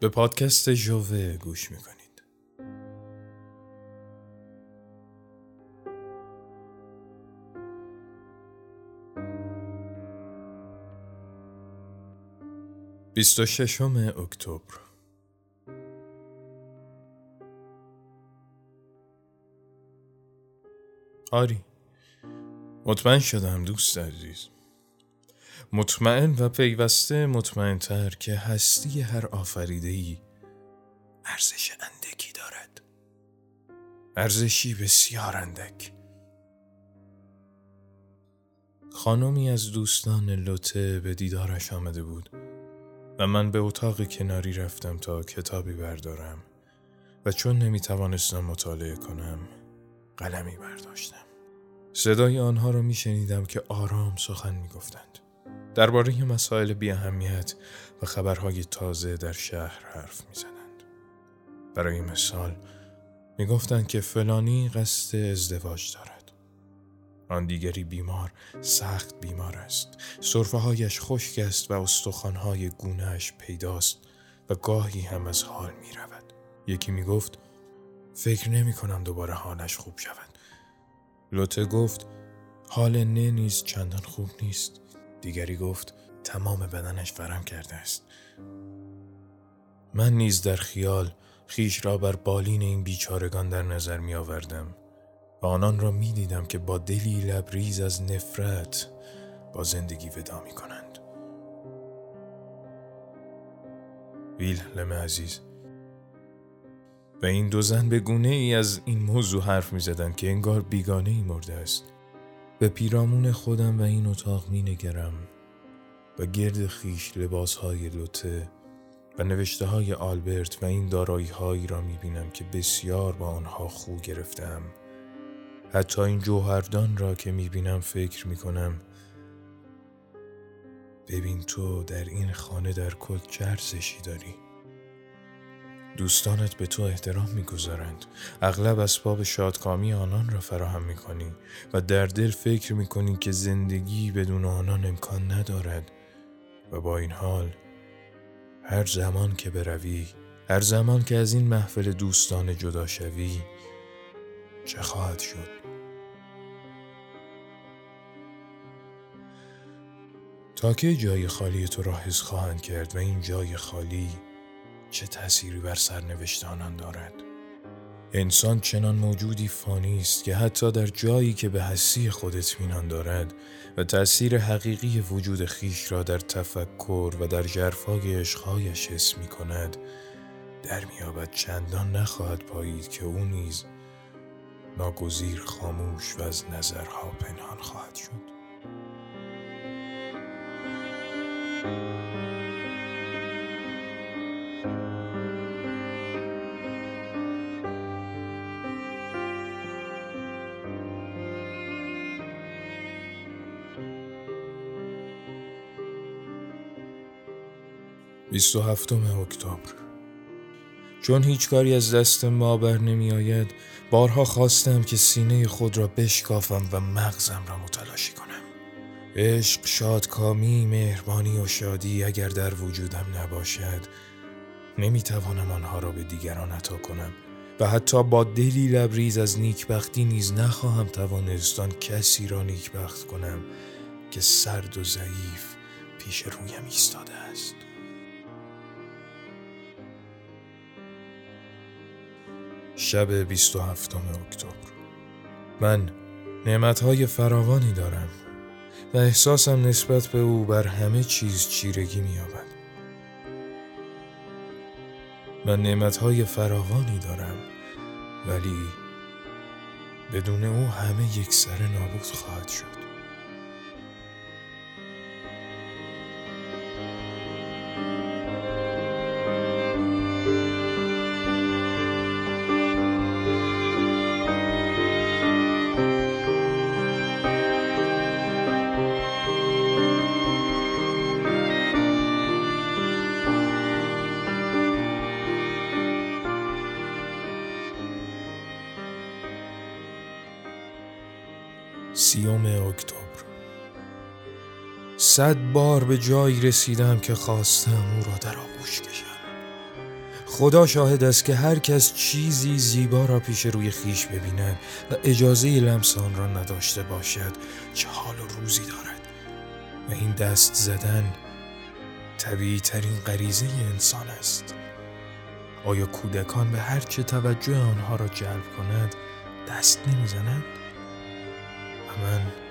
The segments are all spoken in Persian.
به پادکست جوه گوش می‌کنید. بیست و ششم اکتبر. آری. مطمئن شدم دوست عزیز. مطمئن و پیوسته مطمئنتر که هستی هر آفریدهی ارزش اندکی دارد. ارزشی بسیار اندک. خانمی از دوستان لوته به دیدارش آمده بود و من به اتاق کناری رفتم تا کتابی بردارم و چون نمی توانستم مطالعه کنم قلمی برداشتم. صدای آنها را می شنیدم که آرام سخن می گفتند. درباره مسائل بی اهمیت و خبرهای تازه در شهر حرف می زنند. برای مثال می گفتند که فلانی قصد ازدواج دارد. آن دیگری بیمار سخت بیمار است. صرفه هایش خشک است و استخوانهای گونهش پیداست و گاهی هم از حال می رود. یکی می گفت فکر نمی کنم دوباره حالش خوب شود. لوته گفت حال نه نیز چندان خوب نیست. دیگری گفت تمام بدنش ورم کرده است. من نیز در خیال خیش را بر بالین این بیچارگان در نظر می آوردم و آنان را می دیدم که با دلی لبریز از نفرت با زندگی ودا می کنند. ویلهلم عزیز و این دو زن به گونه ای از این موضوع حرف می زدند که انگار بیگانه ای مرده است. به پیرامون خودم و این اتاق می نگرم و گرد خیش لباس های لوته و نوشته های آلبرت و این دارایی هایی را می بینم که بسیار با آنها خو گرفتم. حتی این جوهردان را که می بینم فکر می کنم ببین تو در این خانه در کل چه ارزشی داری؟ دوستانت به تو احترام می‌گذارند. اغلب اسباب شادکامی آنان را فراهم می‌کنی و در دل فکر می‌کنی که زندگی بدون آنان امکان ندارد. و با این حال هر زمان که بروی هر زمان که از این محفل دوستان جدا شوی چه خواهد شد؟ تا که جای خالی تو را حس خواهند کرد و این جای خالی چه تأثیری بر سرنوشت آنان دارد؟ انسان چنان موجودی فانی است که حتی در جایی که به حسی خود اطمینان دارد و تأثیر حقیقی وجود خیش را در تفکر و در جرفای عشقهایش حس می کند در میابد چندان نخواهد پایید که او نیز ناگزیر خاموش و از نظرها پنهان خواهد شد. بیست و هفتم اکتبر. چون هیچ کاری از دست ما بر نمی آید بارها خواستم که سینه خود را بشکافم و مغزم را متلاشی کنم. عشق شادکامی مهربانی و شادی اگر در وجودم نباشد نمی توانم آنها را به دیگران عطا کنم و حتی با دلی لبریز از نیکبختی نیز نخواهم توانستان کسی را نیکبخت کنم که سرد و ضعیف پیش رویم ایستاده است. شب 27 اکتبر. من نعمتهای فراوانی دارم و احساسم نسبت به او بر همه چیز چیرگی مییابد. من نعمتهای فراوانی دارم ولی بدون او همه یک سر نابود خواهد شد. سیوم اکتبر. صد بار به جایی رسیدم که خواستم او را در آغوش کشم. خدا شاهد است که هر کس چیزی زیبا را پیش روی خیش ببیند و اجازه لمس آن را نداشته باشد چه حال و روزی دارد. و این دست زدن طبیعی ترین غریزه انسان است. آیا کودکان به هر چه توجه آنها را جلب کند دست نمی‌زنند؟ و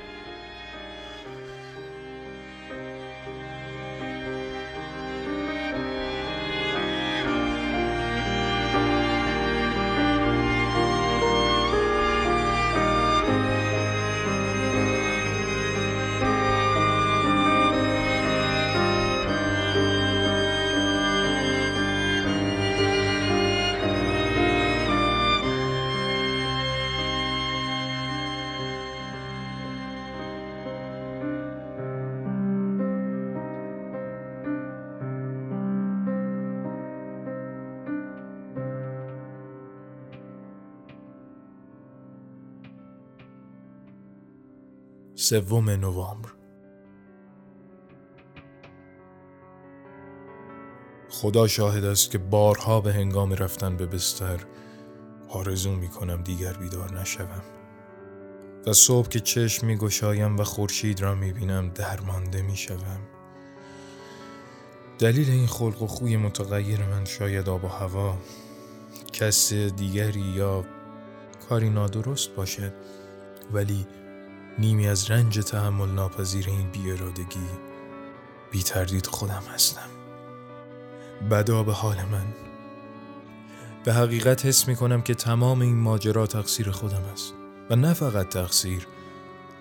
سوم نوامبر. خدا شاهد است که بارها به هنگام رفتن به بستر آرزو می کنم دیگر بیدار نشوم. و صبح که چشم می گشایم و خورشید را می بینم درمانده می شوم. دلیل این خلق و خوی متغیر من شاید آب و هوا کس دیگری یا کاری نادرست باشد. ولی نیمی از رنج تحمل ناپذیر این بیارادگی بی تردید خودم هستم. بدا به حال من. به حقیقت حس می کنم که تمام این ماجرا تقصیر خودم است. و نه فقط تقصیر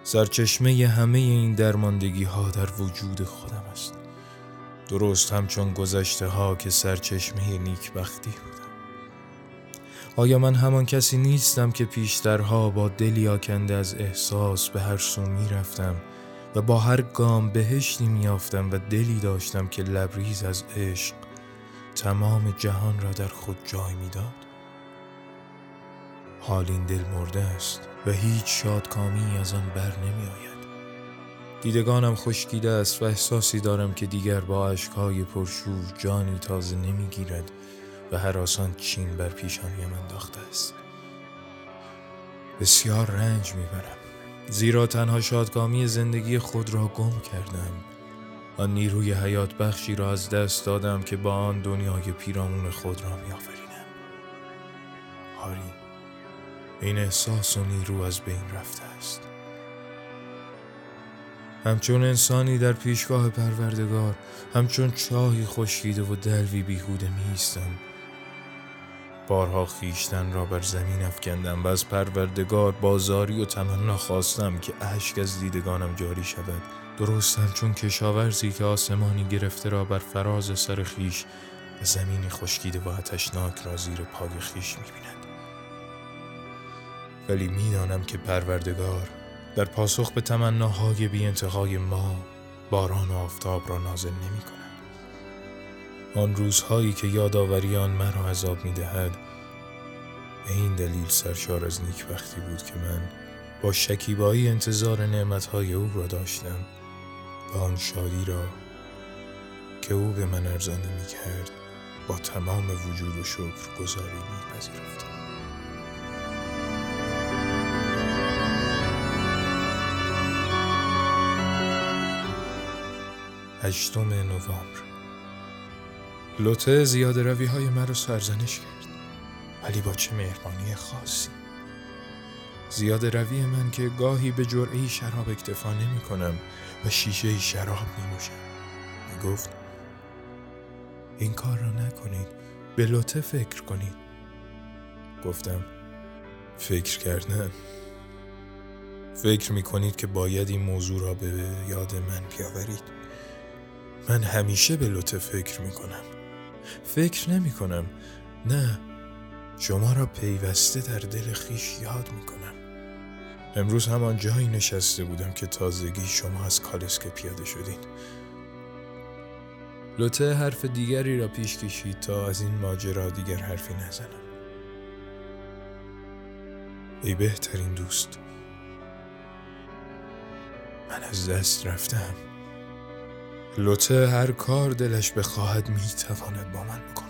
سرچشمه همه این درماندگی ها در وجود خودم است. درست همچون گذشته ها که سرچشمه نیکبختی بود آیا من همان کسی نیستم که پیشترها با دلی آکنده از احساس به هر سو می رفتم و با هر گام بهشتی می آفتم و دلی داشتم که لبریز از عشق تمام جهان را در خود جای می داد؟ حال این دل مرده است و هیچ شادکامی از آن بر نمی آید. دیدگانم خشکیده است و احساسی دارم که دیگر با عشقهای پرشور جانی تازه نمی گیرد و آسان چین بر پیشانیم انداخته است. بسیار رنج می‌برم. زیرا تنها شادکامی زندگی خود را گم کردم آن نیروی حیات بخشی را از دست دادم که با آن دنیای پیرامون خود را میآفرینم. هاری این احساس و نیرو از بین رفته است. همچون انسانی در پیشگاه پروردگار همچون چاهی خشکیده و دلوی بیهوده میستم بارها خیشتن را بر زمین افکندم و از پروردگار بازاری و تمنا خواستم که اشک از دیدگانم جاری شود درستم چون کشاورزی که آسمانی گرفته را بر فراز سر خیش و زمینی خشکیده و آتشناک را زیر پای خیش می‌بیند ولی می‌دانم که پروردگار در پاسخ به تمناهای بی انتهای ما باران و آفتاب را نازل نمی کند. آن روزهایی که یادآوری آن مرا عذاب می دهد به این دلیل سرشار از نیکبختی بود که من با شکیبایی انتظار نعمتهای او را داشتم و آن شادی را که او به من ارزانی می کرد با تمام وجود و شکر گذاری می پذیرفتم. هشتم نوامبر لوته زیاد روی های مرا سرزنش کرد. ولی با چه مهربانی خاصی. زیاد روی من که گاهی به جرعه شراب اکتفا نمی کنم و شیشه شراب می نوشم. می گفت این کار را نکنید. به لوته فکر کنید. گفتم فکر کردن. فکر می کنید که باید این موضوع را به یاد من بیاورید. من همیشه به لطف فکر می کنم. فکر نمی کنم. نه شما را پیوسته در دل خیش یاد می کنم. امروز همان جایی نشسته بودم که تازگی شما از کالسکه پیاده شدین لوته حرف دیگری را پیش کشید تا از این ماجرا دیگر حرفی نزنم. ای بهترین دوست من از دست رفتم. لطه هر کار دلش بخواهد می‌تواند با من بکند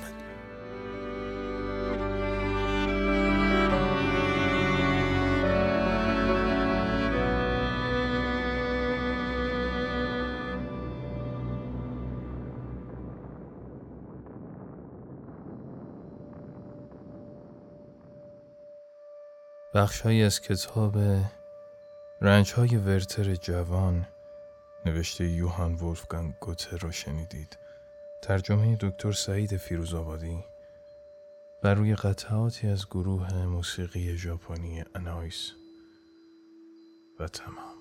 بخشهایی از کتاب رنج های ورتر جوان نوشته یوهان ولفگانگ گوته را شنیدید. ترجمه دکتر سعید فیروزآبادی بر روی قطعاتی از گروه موسیقی ژاپنی انایس. و تمام.